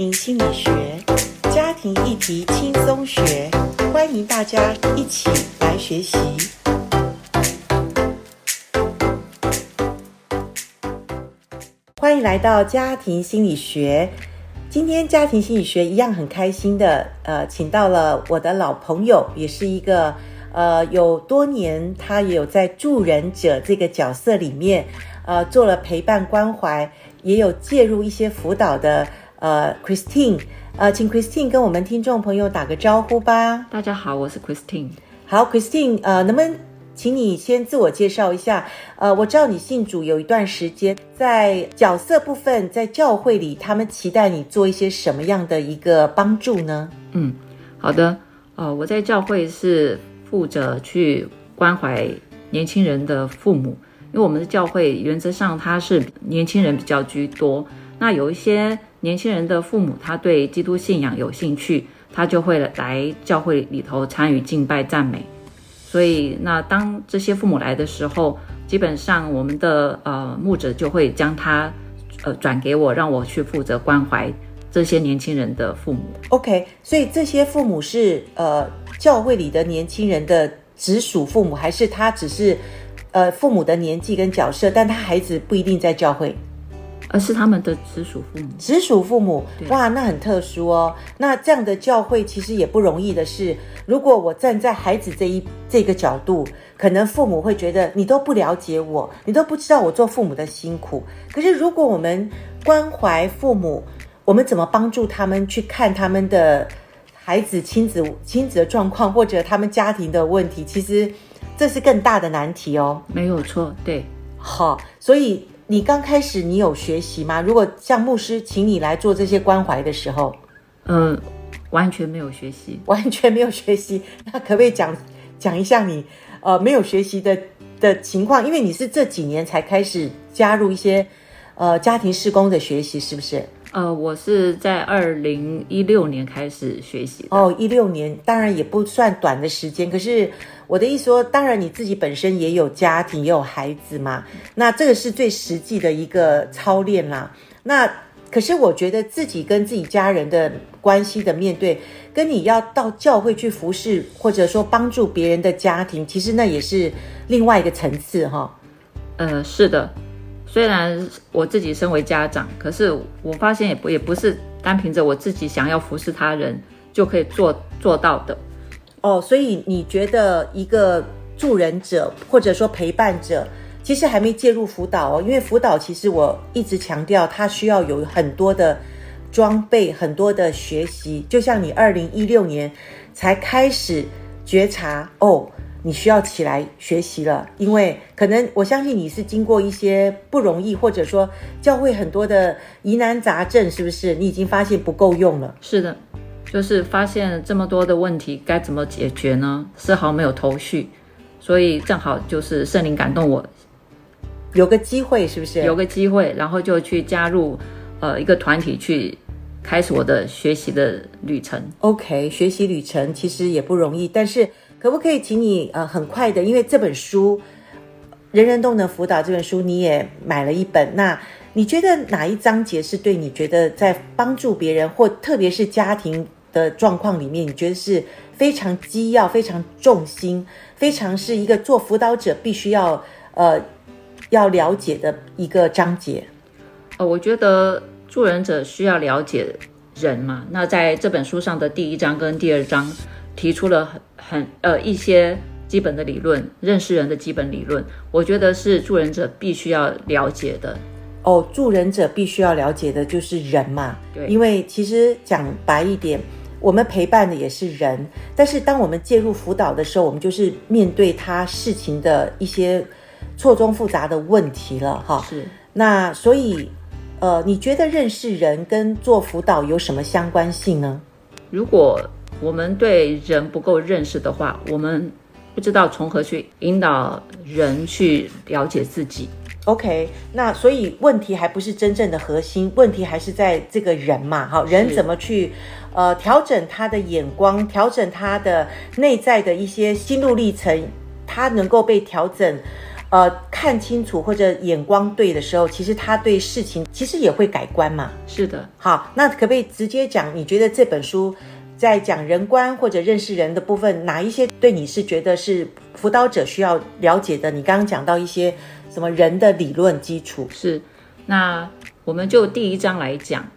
庭心理学，家庭议题轻松学，欢迎大家一起来学习。欢迎来到家庭心理学。今天家庭心理学一样很开心的，呃，请到了我的老朋友，也是一个呃有多年，他也有在助人者这个角色里面，呃，做了陪伴关怀。也有介入一些辅导的，呃，Christine，呃，请 Christine 跟我们听众朋友打个招呼吧。大家好，我是 Christine。好，Christine，呃，能不能请你先自我介绍一下？呃，我知道你信主有一段时间，在角色部分，在教会里，他们期待你做一些什么样的一个帮助呢？嗯，好的，呃，我在教会是负责去关怀年轻人的父母。因为我们的教会原则上它是年轻人比较居多，那有一些年轻人的父母，他对基督信仰有兴趣，他就会来教会里头参与敬拜赞美。所以，那当这些父母来的时候，基本上我们的呃牧者就会将他呃转给我，让我去负责关怀这些年轻人的父母。OK，所以这些父母是呃教会里的年轻人的直属父母，还是他只是？呃，父母的年纪跟角色，但他孩子不一定在教会，而是他们的直属父母。直属父母，哇，那很特殊哦。那这样的教会其实也不容易的是，如果我站在孩子这一这个角度，可能父母会觉得你都不了解我，你都不知道我做父母的辛苦。可是如果我们关怀父母，我们怎么帮助他们去看他们的孩子亲子亲子的状况，或者他们家庭的问题？其实。这是更大的难题哦，没有错，对，好，所以你刚开始你有学习吗？如果像牧师请你来做这些关怀的时候，嗯，完全没有学习，完全没有学习，那可不可以讲讲一下你呃没有学习的的情况？因为你是这几年才开始加入一些呃家庭施工的学习，是不是？呃，我是在二零一六年开始学习的。哦，一六年当然也不算短的时间，可是我的意思说，当然你自己本身也有家庭，也有孩子嘛，那这个是最实际的一个操练啦。那可是我觉得自己跟自己家人的关系的面对，跟你要到教会去服侍，或者说帮助别人的家庭，其实那也是另外一个层次哈。呃，是的。虽然我自己身为家长，可是我发现也不也不是单凭着我自己想要服侍他人就可以做做到的。哦，所以你觉得一个助人者或者说陪伴者，其实还没介入辅导哦，因为辅导其实我一直强调，它需要有很多的装备，很多的学习。就像你二零一六年才开始觉察哦。你需要起来学习了，因为可能我相信你是经过一些不容易，或者说教会很多的疑难杂症，是不是？你已经发现不够用了？是的，就是发现这么多的问题该怎么解决呢？丝毫没有头绪，所以正好就是圣灵感动我，有个机会，是不是？有个机会，然后就去加入呃一个团体去开始我的学习的旅程。OK，学习旅程其实也不容易，但是。可不可以请你呃很快的，因为这本书人人都能辅导这本书你也买了一本，那你觉得哪一章节是对你觉得在帮助别人或特别是家庭的状况里面，你觉得是非常机要、非常重心、非常是一个做辅导者必须要呃要了解的一个章节？呃，我觉得助人者需要了解人嘛，那在这本书上的第一章跟第二章。提出了很很呃一些基本的理论，认识人的基本理论，我觉得是助人者必须要了解的。哦，助人者必须要了解的就是人嘛。对，因为其实讲白一点，我们陪伴的也是人，但是当我们介入辅导的时候，我们就是面对他事情的一些错综复杂的问题了哈。是。那所以呃，你觉得认识人跟做辅导有什么相关性呢？如果我们对人不够认识的话，我们不知道从何去引导人去了解自己。OK，那所以问题还不是真正的核心，问题还是在这个人嘛。好，人怎么去呃调整他的眼光，调整他的内在的一些心路历程，他能够被调整，呃看清楚或者眼光对的时候，其实他对事情其实也会改观嘛。是的，好，那可不可以直接讲？你觉得这本书在讲人观或者认识人的部分，哪一些对你是觉得是辅导者需要了解的？你刚刚讲到一些什么人的理论基础？是，那我们就第一章来讲，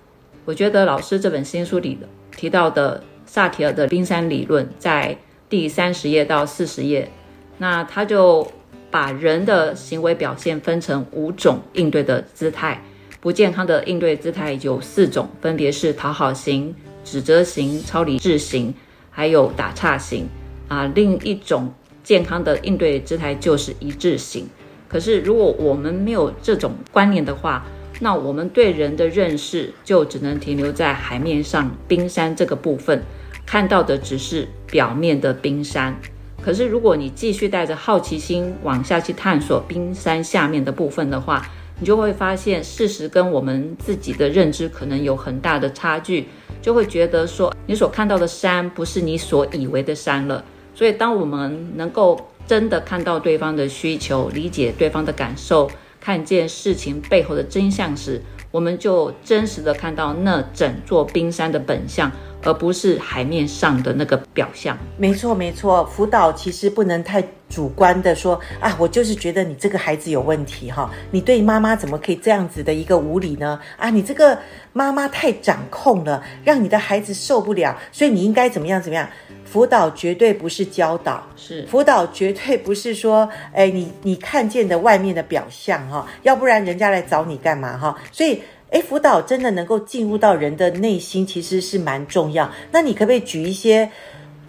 我觉得老师这本新书里的提到的萨提尔的冰山理论，在第三十页到四十页，那他就把人的行为表现分成五种应对的姿态，不健康的应对姿态有四种，分别是讨好型、指责型、超理智型，还有打岔型。啊，另一种健康的应对姿态就是一致型。可是如果我们没有这种观念的话，那我们对人的认识就只能停留在海面上冰山这个部分。看到的只是表面的冰山，可是如果你继续带着好奇心往下去探索冰山下面的部分的话，你就会发现事实跟我们自己的认知可能有很大的差距，就会觉得说你所看到的山不是你所以为的山了。所以，当我们能够真的看到对方的需求，理解对方的感受，看见事情背后的真相时，我们就真实的看到那整座冰山的本相。而不是海面上的那个表象。没错，没错。辅导其实不能太主观的说啊，我就是觉得你这个孩子有问题哈，你对妈妈怎么可以这样子的一个无理呢？啊，你这个妈妈太掌控了，让你的孩子受不了，所以你应该怎么样怎么样？辅导绝对不是教导，是辅导绝对不是说，哎，你你看见的外面的表象哈，要不然人家来找你干嘛哈？所以。诶，辅导真的能够进入到人的内心，其实是蛮重要。那你可不可以举一些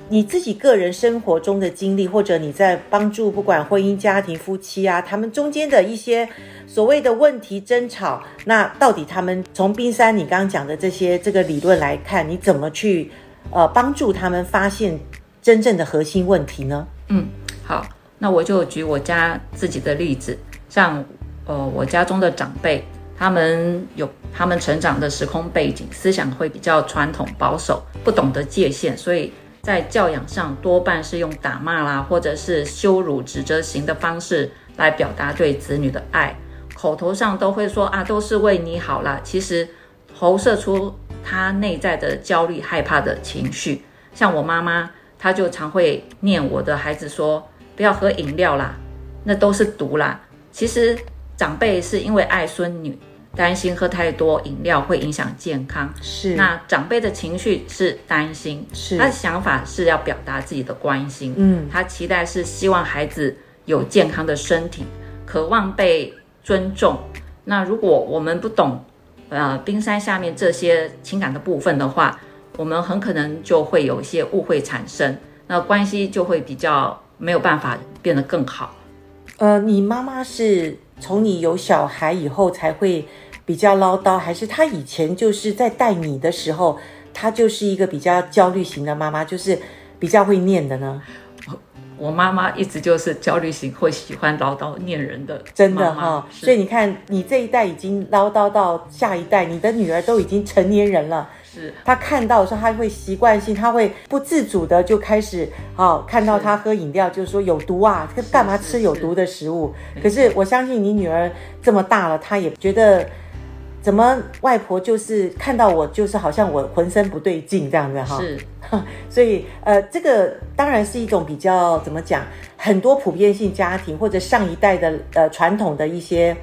你自己个人生活中的经历，或者你在帮助不管婚姻、家庭、夫妻啊，他们中间的一些所谓的问题争吵，那到底他们从冰山你刚刚讲的这些这个理论来看，你怎么去呃帮助他们发现真正的核心问题呢？嗯，好，那我就举我家自己的例子，像呃我家中的长辈。他们有他们成长的时空背景，思想会比较传统保守，不懂得界限，所以在教养上多半是用打骂啦，或者是羞辱、指责型的方式来表达对子女的爱。口头上都会说啊，都是为你好啦，其实投射出他内在的焦虑、害怕的情绪。像我妈妈，她就常会念我的孩子说，不要喝饮料啦，那都是毒啦。其实。长辈是因为爱孙女，担心喝太多饮料会影响健康。是，那长辈的情绪是担心，是他的想法是要表达自己的关心。嗯，他期待是希望孩子有健康的身体，渴望被尊重。那如果我们不懂，呃，冰山下面这些情感的部分的话，我们很可能就会有一些误会产生，那关系就会比较没有办法变得更好。呃，你妈妈是？从你有小孩以后才会比较唠叨，还是她以前就是在带你的时候，她就是一个比较焦虑型的妈妈，就是比较会念的呢？我妈妈一直就是焦虑型，会喜欢唠叨念人的，真的哈、哦。所以你看，你这一代已经唠叨到下一代，你的女儿都已经成年人了。是，他看到的时候，他会习惯性，他会不自主的就开始，哦，看到他喝饮料，就是说有毒啊，这干嘛吃有毒的食物？可是我相信你女儿这么大了，她也觉得，怎么外婆就是看到我，就是好像我浑身不对劲这样子哈。是，所以呃，这个当然是一种比较怎么讲，很多普遍性家庭或者上一代的呃传统的一些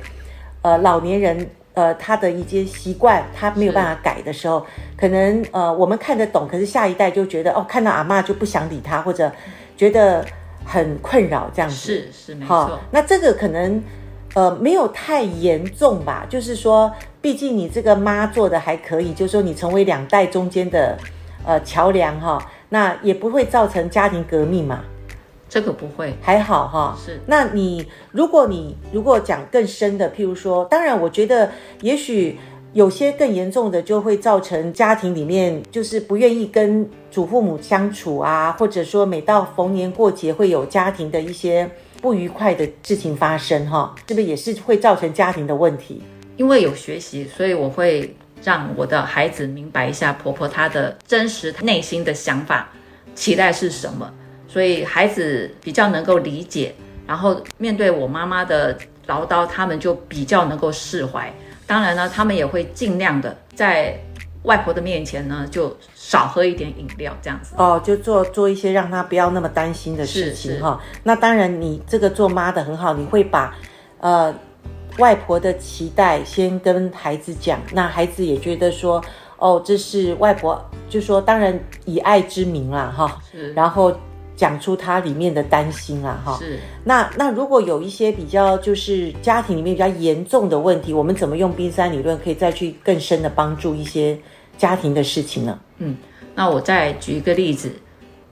呃老年人。呃，他的一些习惯，他没有办法改的时候，可能呃，我们看得懂，可是下一代就觉得哦，看到阿嬷就不想理他，或者觉得很困扰这样子。是是没错。那这个可能呃没有太严重吧，就是说，毕竟你这个妈做的还可以，就是说你成为两代中间的呃桥梁哈，那也不会造成家庭革命嘛。这个不会，还好哈。是，那你如果你如果讲更深的，譬如说，当然，我觉得也许有些更严重的，就会造成家庭里面就是不愿意跟祖父母相处啊，或者说每到逢年过节会有家庭的一些不愉快的事情发生哈，是不是也是会造成家庭的问题？因为有学习，所以我会让我的孩子明白一下婆婆她的真实内心的想法、期待是什么。所以孩子比较能够理解，然后面对我妈妈的唠叨，他们就比较能够释怀。当然呢，他们也会尽量的在外婆的面前呢，就少喝一点饮料，这样子。哦，就做做一些让他不要那么担心的事情哈。那当然，你这个做妈的很好，你会把呃外婆的期待先跟孩子讲，那孩子也觉得说，哦，这是外婆，就说当然以爱之名啦哈。是，然后。讲出他里面的担心啊，哈，是。那那如果有一些比较就是家庭里面比较严重的问题，我们怎么用冰山理论可以再去更深的帮助一些家庭的事情呢？嗯，那我再举一个例子，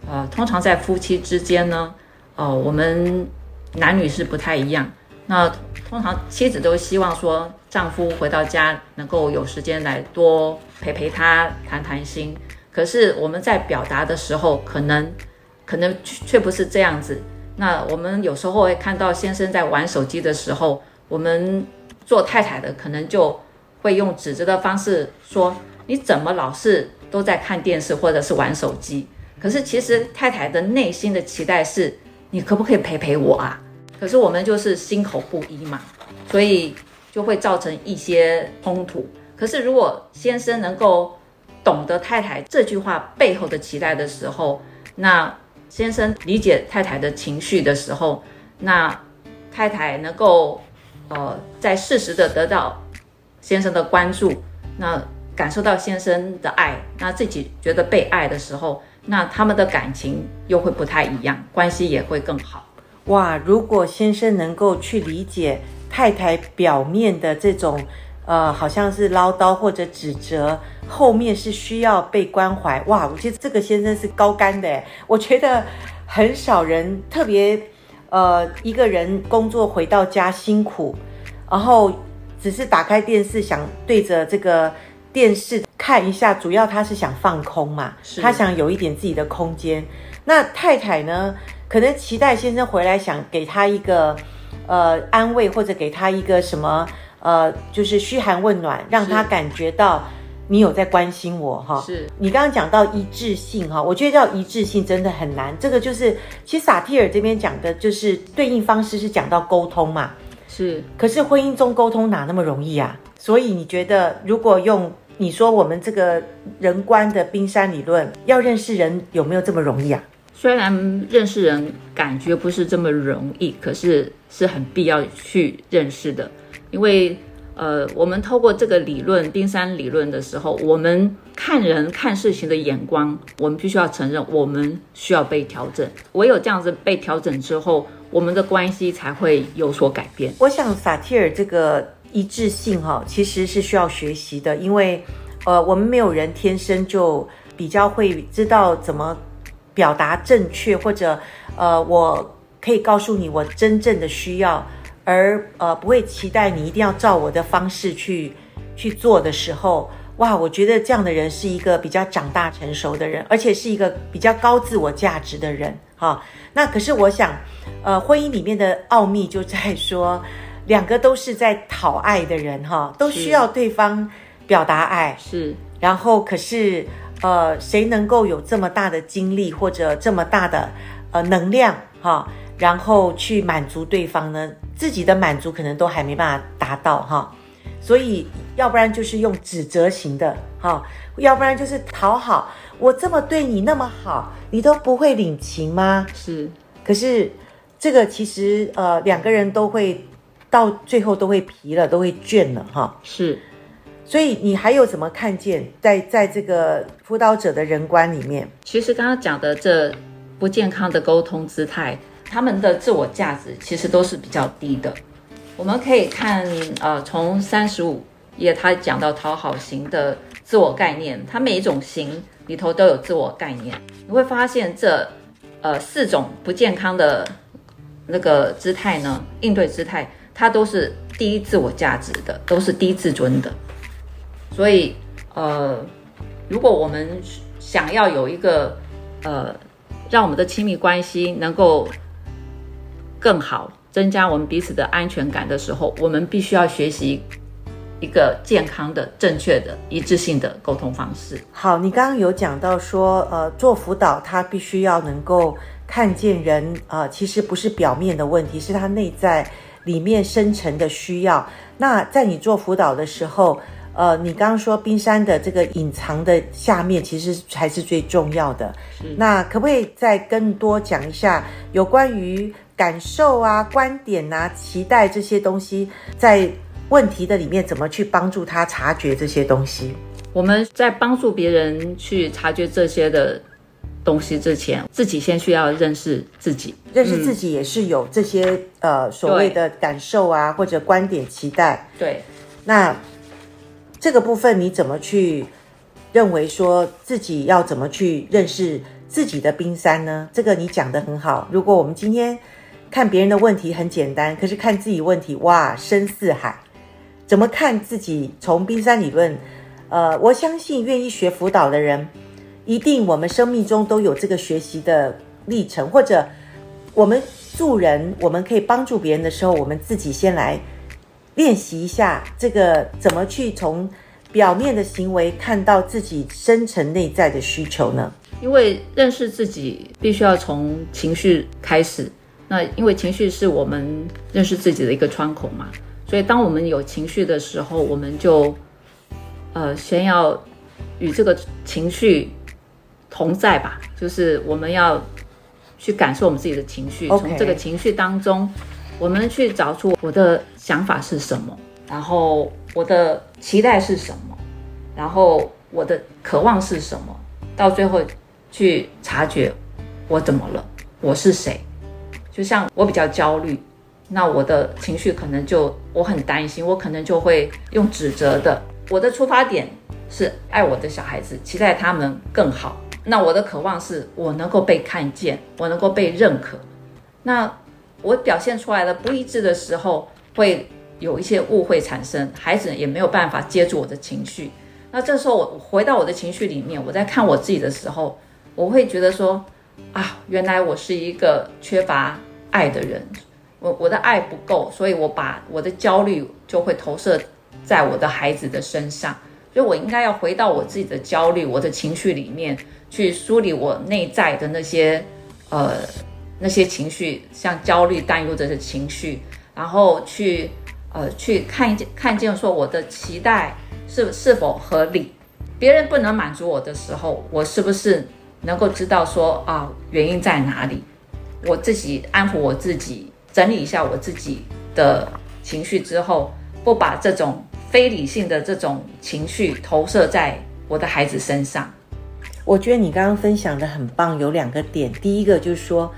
呃，通常在夫妻之间呢，呃，我们男女是不太一样。那通常妻子都希望说丈夫回到家能够有时间来多陪陪她谈谈心，可是我们在表达的时候可能。可能却不是这样子。那我们有时候会看到先生在玩手机的时候，我们做太太的可能就会用指责的方式说：“你怎么老是都在看电视或者是玩手机？”可是其实太太的内心的期待是：“你可不可以陪陪我啊？”可是我们就是心口不一嘛，所以就会造成一些冲突。可是如果先生能够懂得太太这句话背后的期待的时候，那先生理解太太的情绪的时候，那太太能够呃在适时的得到先生的关注，那感受到先生的爱，那自己觉得被爱的时候，那他们的感情又会不太一样，关系也会更好。哇，如果先生能够去理解太太表面的这种。呃，好像是唠叨或者指责，后面是需要被关怀。哇，我觉得这个先生是高干的。我觉得很少人特别，呃，一个人工作回到家辛苦，然后只是打开电视想对着这个电视看一下，主要他是想放空嘛，他想有一点自己的空间。那太太呢，可能期待先生回来想给他一个呃安慰，或者给他一个什么。呃，就是嘘寒问暖，让他感觉到你有在关心我哈。是你刚刚讲到一致性哈，我觉得叫一致性真的很难。这个就是，其实萨提尔这边讲的就是对应方式是讲到沟通嘛。是，可是婚姻中沟通哪那么容易啊？所以你觉得，如果用你说我们这个人观的冰山理论，要认识人有没有这么容易啊？虽然认识人感觉不是这么容易，可是是很必要去认识的。因为，呃，我们透过这个理论，冰山理论的时候，我们看人看事情的眼光，我们必须要承认，我们需要被调整。唯有这样子被调整之后，我们的关系才会有所改变。我想萨提尔这个一致性哈，其实是需要学习的，因为，呃，我们没有人天生就比较会知道怎么表达正确，或者，呃，我可以告诉你我真正的需要。而呃，不会期待你一定要照我的方式去去做的时候，哇，我觉得这样的人是一个比较长大成熟的人，而且是一个比较高自我价值的人。哈、哦，那可是我想，呃，婚姻里面的奥秘就在说，两个都是在讨爱的人，哈、哦，都需要对方表达爱。是，然后可是呃，谁能够有这么大的精力或者这么大的呃能量，哈、哦？然后去满足对方呢，自己的满足可能都还没办法达到哈，所以要不然就是用指责型的哈，要不然就是讨好。我这么对你那么好，你都不会领情吗？是，可是这个其实呃两个人都会到最后都会疲了，都会倦了哈。是，所以你还有怎么看见在在这个辅导者的人观里面？其实刚刚讲的这不健康的沟通姿态。他们的自我价值其实都是比较低的。我们可以看，呃，从三十五页他讲到讨好型的自我概念，它每一种型里头都有自我概念。你会发现这，呃，四种不健康的那个姿态呢，应对姿态，它都是低自我价值的，都是低自尊的。所以，呃，如果我们想要有一个，呃，让我们的亲密关系能够更好增加我们彼此的安全感的时候，我们必须要学习一个健康的、正确的、一致性的沟通方式。好，你刚刚有讲到说，呃，做辅导他必须要能够看见人啊、呃，其实不是表面的问题，是他内在里面深层的需要。那在你做辅导的时候，呃，你刚刚说冰山的这个隐藏的下面，其实才是最重要的。那可不可以再更多讲一下有关于感受啊、观点啊、期待这些东西，在问题的里面怎么去帮助他察觉这些东西？我们在帮助别人去察觉这些的东西之前，自己先需要认识自己。认识自己也是有这些、嗯、呃所谓的感受啊，或者观点、期待。对，那这个部分你怎么去认为说自己要怎么去认识自己的冰山呢？这个你讲得很好。如果我们今天看别人的问题很简单，可是看自己问题哇深似海，怎么看自己？从冰山理论。呃，我相信愿意学辅导的人，一定我们生命中都有这个学习的历程，或者我们助人，我们可以帮助别人的时候，我们自己先来练习一下这个怎么去从表面的行为看到自己深层内在的需求呢？因为认识自己必须要从情绪开始，那因为情绪是我们认识自己的一个窗口嘛，所以当我们有情绪的时候，我们就。呃，先要与这个情绪同在吧，就是我们要去感受我们自己的情绪从这个情绪当中，我们去找出我的想法是什么，然后我的期待是什么，然后我的渴望是什么，到最后去察觉我怎么了，我是谁。就像我比较焦虑，那我的情绪可能就我很担心，我可能就会用指责的。我的出发点是爱我的小孩子，期待他们更好。那我的渴望是我能够被看见，我能够被认可。那我表现出来的不一致的时候，会有一些误会产生，孩子也没有办法接住我的情绪。那这时候我回到我的情绪里面，我在看我自己的时候，我会觉得说啊，原来我是一个缺乏爱的人，我我的爱不够，所以我把我的焦虑就会投射。在我的孩子的身上，所以我应该要回到我自己的焦虑、我的情绪里面去梳理我内在的那些呃那些情绪，像焦虑、担忧这些情绪，然后去呃去看见看见说我的期待是是否合理，别人不能满足我的时候，我是不是能够知道说啊原因在哪里？我自己安抚我自己，整理一下我自己的情绪之后，不把这种。非理性的这种情绪投射在我的孩子身上，我觉得你刚刚分享的很棒，有两个点。第一个就是说，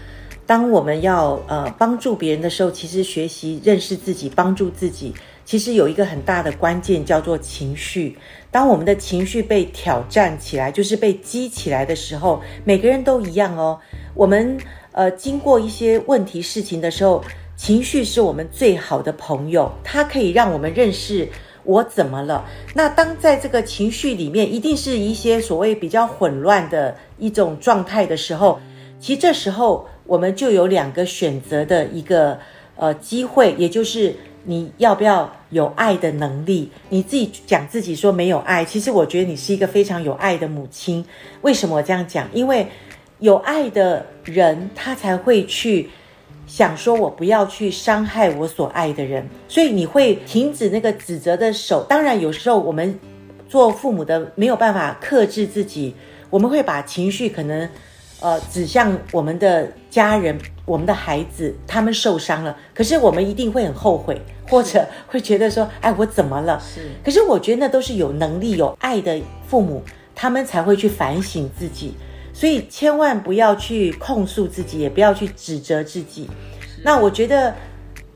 当我们要呃帮助别人的时候，其实学习认识自己，帮助自己，其实有一个很大的关键叫做情绪。当我们的情绪被挑战起来，就是被激起来的时候，每个人都一样哦。我们呃经过一些问题事情的时候，情绪是我们最好的朋友，它可以让我们认识。我怎么了？那当在这个情绪里面，一定是一些所谓比较混乱的一种状态的时候，其实这时候我们就有两个选择的一个呃机会，也就是你要不要有爱的能力？你自己讲自己说没有爱，其实我觉得你是一个非常有爱的母亲。为什么我这样讲？因为有爱的人，他才会去。想说，我不要去伤害我所爱的人，所以你会停止那个指责的手。当然，有时候我们做父母的没有办法克制自己，我们会把情绪可能呃指向我们的家人、我们的孩子，他们受伤了。可是我们一定会很后悔，或者会觉得说：“哎，我怎么了？”是。可是我觉得那都是有能力、有爱的父母，他们才会去反省自己。所以千万不要去控诉自己，也不要去指责自己。那我觉得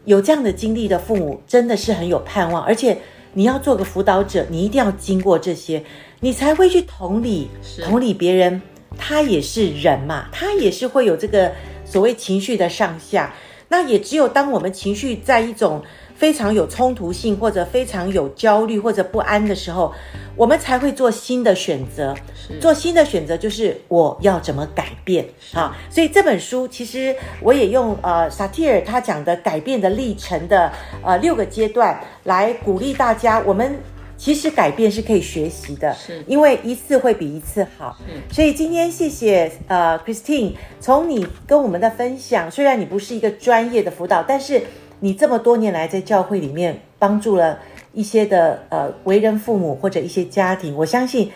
有这样的经历的父母真的是很有盼望，而且你要做个辅导者，你一定要经过这些，你才会去同理，同理别人，他也是人嘛，他也是会有这个所谓情绪的上下。那也只有当我们情绪在一种非常有冲突性，或者非常有焦虑或者不安的时候，我们才会做新的选择。做新的选择就是我要怎么改变啊？所以这本书其实我也用呃萨提尔他讲的改变的历程的呃六个阶段来鼓励大家。我们其实改变是可以学习的，是因为一次会比一次好。所以今天谢谢呃 Christine，从你跟我们的分享，虽然你不是一个专业的辅导，但是你这么多年来在教会里面帮助了一些的呃为人父母或者一些家庭，我相信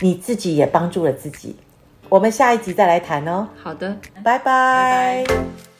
你自己也帮助了自己。我们下一集再来谈哦。好的，拜拜。拜拜。